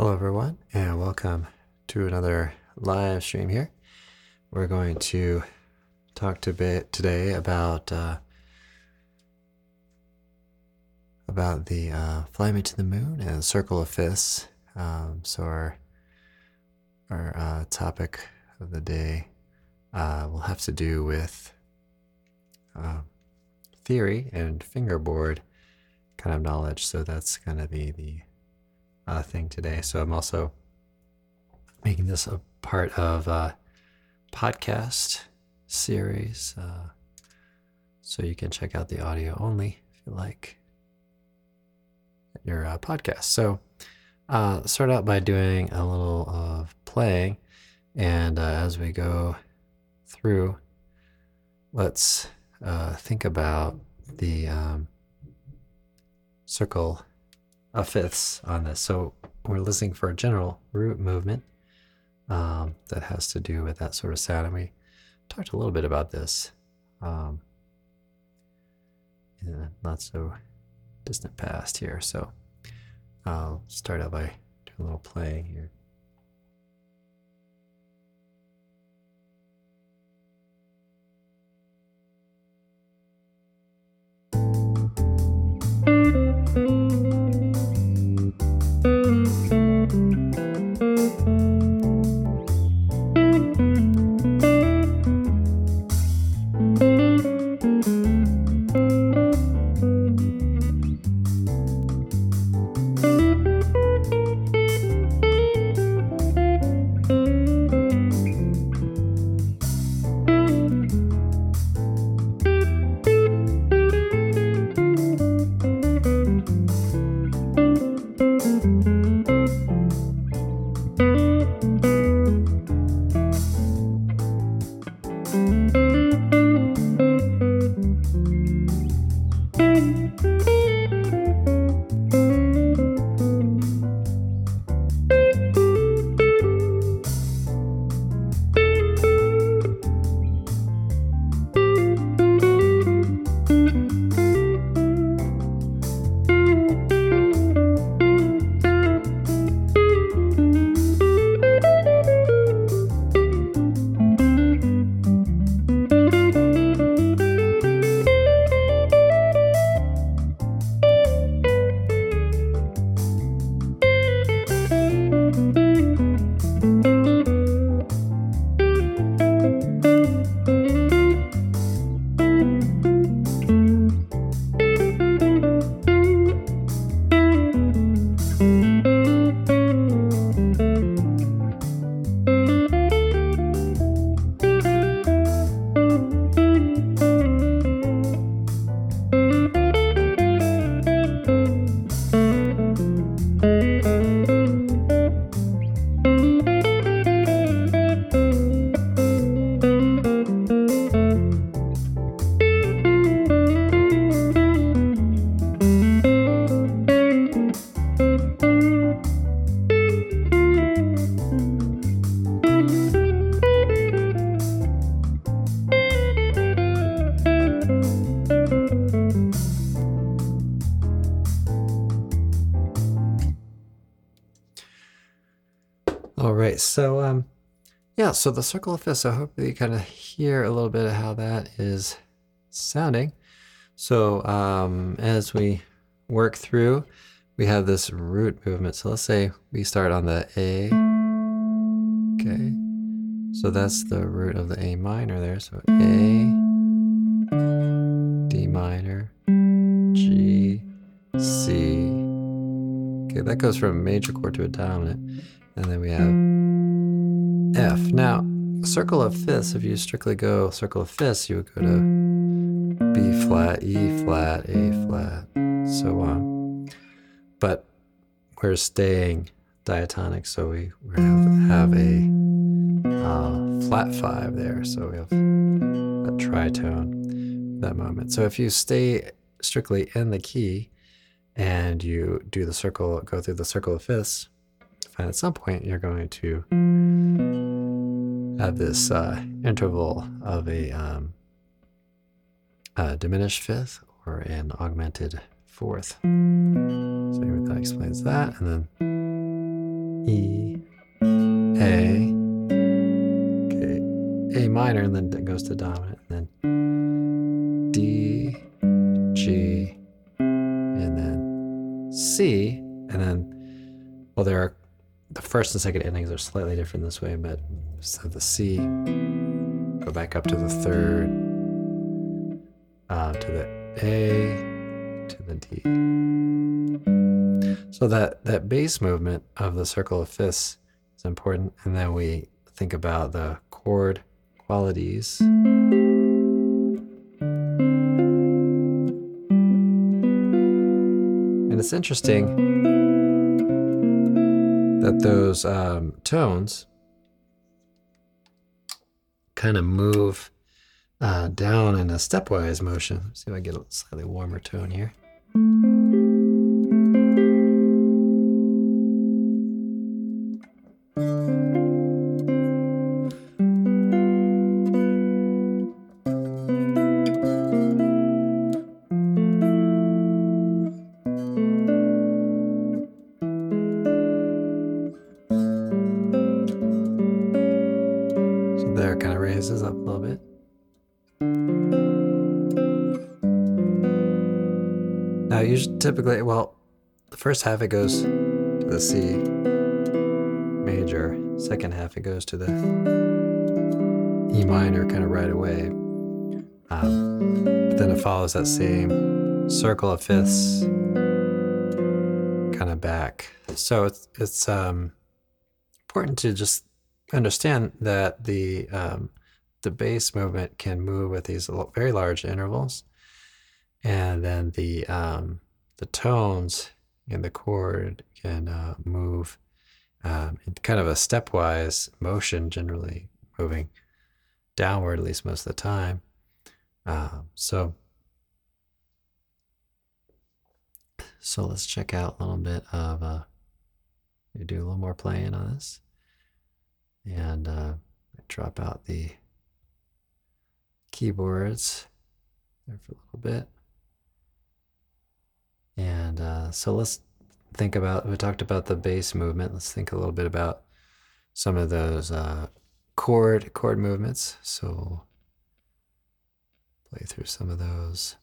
Hello, everyone, and welcome to another live stream here. We're going to talk to bit today about uh, about the uh, Fly Me to the Moon and Circle of Fifths." Um, so our our uh, topic of the day uh, will have to do with uh, theory and fingerboard kind of knowledge. So that's going to be the uh, thing today. So I'm also making this a part of a podcast series. Uh, so you can check out the audio only if you like your uh, podcast. So uh, start out by doing a little of playing. And uh, as we go through, let's uh, think about the um, circle of fifths on this. So we're listening for a general root movement um, that has to do with that sort of sound. And we talked a little bit about this um, in not so distant past here. So I'll start out by doing a little playing here. Yeah, so the circle of fifths, I hope that you kind of hear a little bit of how that is sounding. So, um, as we work through, we have this root movement. So, let's say we start on the A. Okay. So, that's the root of the A minor there. So, A, D minor, G, C. Okay, that goes from a major chord to a dominant. And then we have F. Now, circle of fifths, if you strictly go circle of fifths, you would go to B flat, E flat, A flat, so on. But we're staying diatonic, so we, have, have a uh, flat five there. So we have a tritone that moment. So if you stay strictly in the key and you do the circle, go through the circle of fifths, and at some point you're going to have this uh, interval of a, um, a, diminished fifth or an augmented fourth. So that explains that. And then E, A, okay, A minor, and then it goes to dominant, and then D, G, and then C, and then, well, there are the first and second endings are slightly different this way, but so the C, go back up to the third, uh, to the A, to the D. So that that bass movement of the circle of fifths is important, and then we think about the chord qualities. And it's interesting that those um, tones kind of move uh, down in a stepwise motion. Let's see if I get a slightly warmer tone here. Up a little bit. Now, usually, typically, well, the first half it goes to the C major. Second half it goes to the E minor, kind of right away. Um, but then it follows that same circle of fifths, kind of back. So it's it's um, important to just understand that the um, the bass movement can move with these very large intervals, and then the um, the tones in the chord can uh, move um, in kind of a stepwise motion, generally moving downward at least most of the time. Um, so so let's check out a little bit of uh, do a little more playing on this and uh, drop out the keyboards there for a little bit. And uh, so let's think about, we talked about the bass movement. Let's think a little bit about some of those uh, chord chord movements. So play through some of those.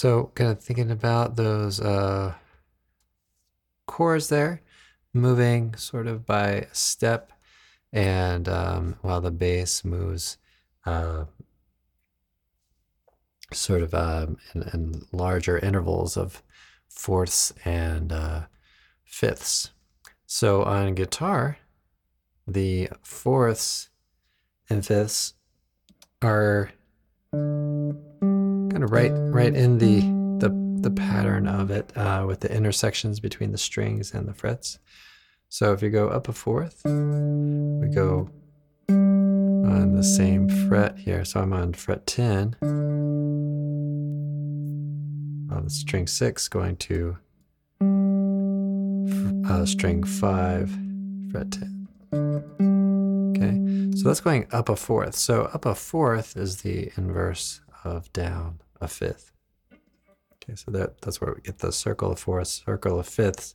So, kind of thinking about those uh, chords there, moving sort of by step, and um, while the bass moves uh, sort of um, in, in, larger intervals of fourths and uh, fifths. So on guitar, the fourths and fifths are kind of right right in the the, the pattern of it uh, with the intersections between the strings and the frets. So if you go up a fourth, we go on the same fret here. So I'm on fret 10 on string 6 going to uh, string 5 fret 10. Okay, so that's going up a fourth. So up a fourth is the inverse of down a fifth. Okay, so that, that's where we get the circle of fourths, circle of fifths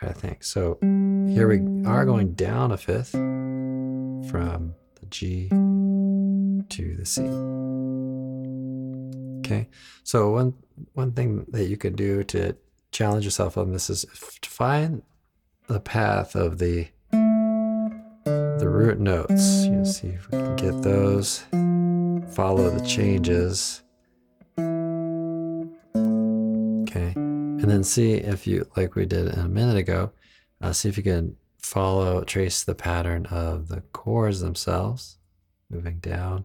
kind of thing. So here we are going down a fifth from the G to the C. Okay, so one one thing that you can do to challenge yourself on this is to find the path of the the root notes. You see if we can get those. Follow the changes. Okay, and then see if you, like we did a minute ago, uh, see if you can follow, trace the pattern of the chords themselves, moving down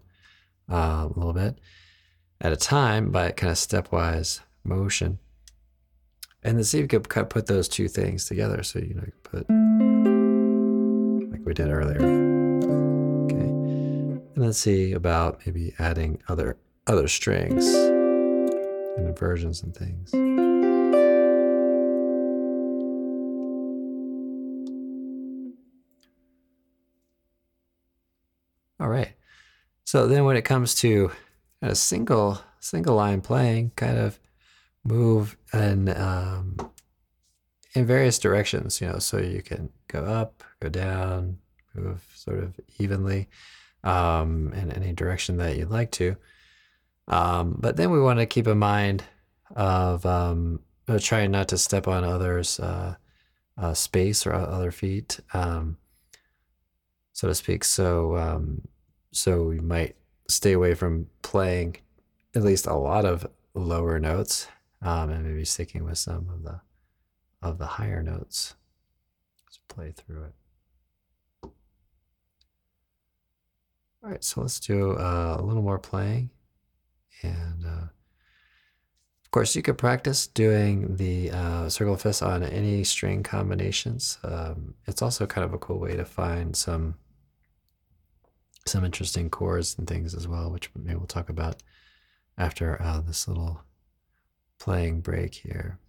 uh, a little bit at a time by kind of stepwise motion. And then see if you of put those two things together. So, you know, you put like we did earlier. And then see about maybe adding other other strings and inversions and things. All right. So then when it comes to a single single line playing, kind of move and um, in various directions, you know, so you can go up, go down, move sort of evenly um, in any direction that you'd like to. Um, but then we want to keep in mind of um, trying not to step on others' uh, uh, space or other feet. Um, so to speak. So um, so we might stay away from playing at least a lot of lower notes, um, and maybe sticking with some of the of the higher notes. Let's play through it. All right, so let's do uh, a little more playing, and uh, of course, you could practice doing the uh, circle of fifths on any string combinations. Um, it's also kind of a cool way to find some some interesting chords and things as well, which maybe we'll talk about after uh, this little playing break here.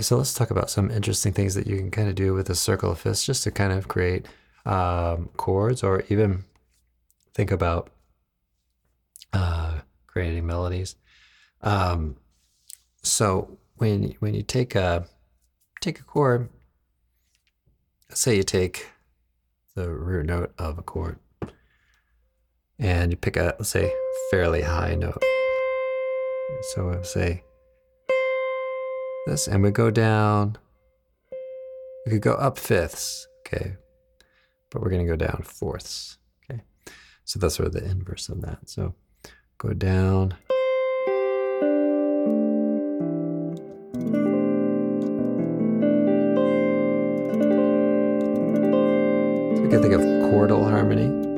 Okay, so let's talk about some interesting things that you can kind of do with a circle of fifths just to kind of create um, chords or even think about uh, creating melodies. Um, so when when you take a take a chord, let's say you take the root note of a chord and you pick a let's say fairly high note. So I'll say this, and we go down. We could go up fifths, okay, but we're going to go down fourths, okay. So that's sort of the inverse of that. So go down. So you can think of chordal harmony.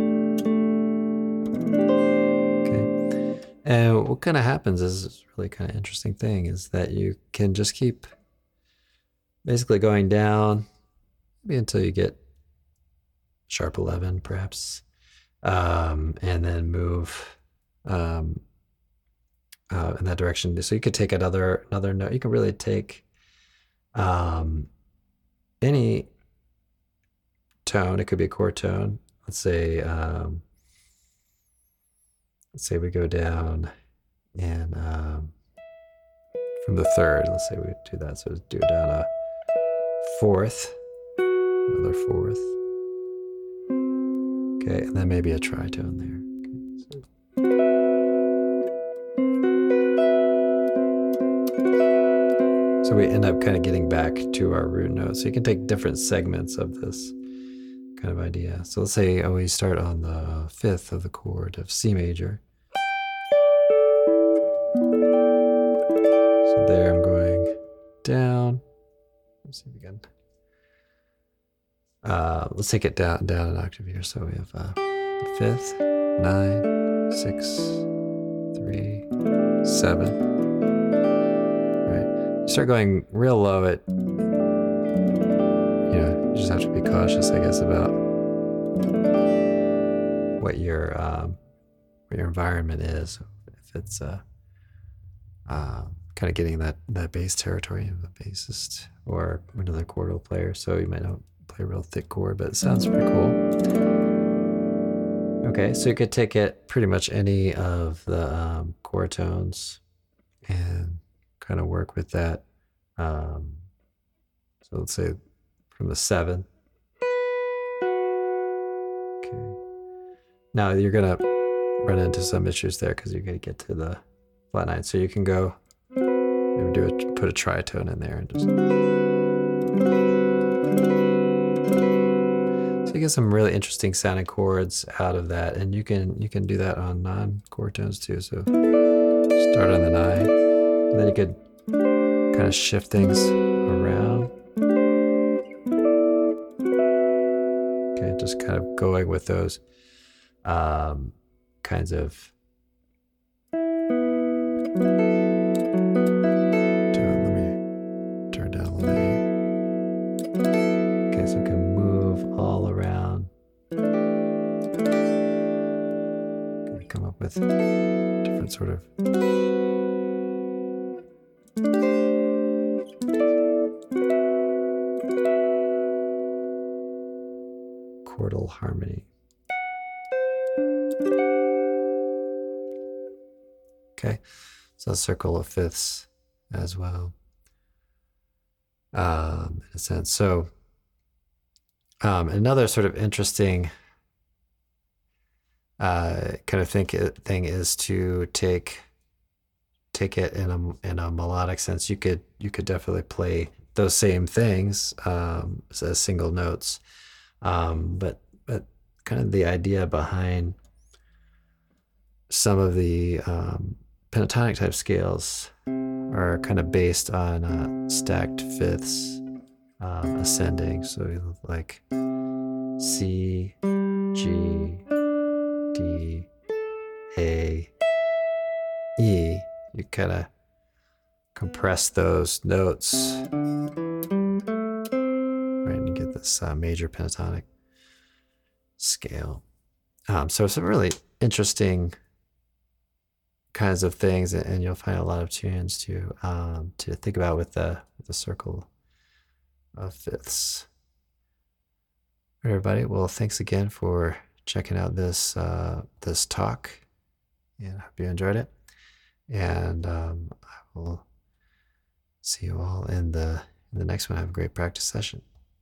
What kind of happens is really kind of interesting thing is that you can just keep basically going down maybe until you get sharp 11 perhaps um, and then move um, uh, in that direction. So you could take another another note you can really take um, any tone. It could be a chord tone. Let's say um, let's say we go down and um, from the third, let's say we do that. So it's do down a fourth, another fourth. Okay, and then maybe a tritone there. So. so we end up kind of getting back to our root note. So you can take different segments of this kind of idea. So let's say oh, we start on the fifth of the chord of C major. There I'm going down. Let's see if we can. Uh, let's take it down down an octave here. So we have uh, the fifth, nine, six, three, seven. Right. Start going real low. It you know you just have to be cautious, I guess, about what your um, what your environment is. If it's uh, uh, kind of getting that that bass territory of a bassist or another chordal player, so you might not play a real thick chord, but it sounds pretty cool. Okay, so you could take it pretty much any of the um, chord tones and kind of work with that. Um, so let's say from the seven. Okay. Now you're gonna run into some issues there because you're gonna get to the flat nine. So you can go maybe do it, put a tritone in there and just. So you get some really interesting sounding chords out of that, and you can you can do that on non-chord tones too. So start on the nine, and then you could kind of shift things around. Okay, just kind of going with those um, kinds of. With different sort of. chordal harmony. Okay, so a circle of fifths as well, um, in a sense. So, um, another sort of interesting uh, kind of think thing is to take take it in a in a melodic sense. You could you could definitely play those same things um, as single notes, um, but but kind of the idea behind some of the um, pentatonic type scales are kind of based on uh, stacked fifths um, ascending. So like C, G, kind of compress those notes, right, and get this uh, major pentatonic scale. Um, so some really interesting kinds of things, and you'll find a lot of tunes to um, to think about with the with the circle of fifths. everybody. Well, thanks again for checking out this uh, this talk, and I hope you enjoyed it. And um, I will see you all in the in the next one. Have a great practice session.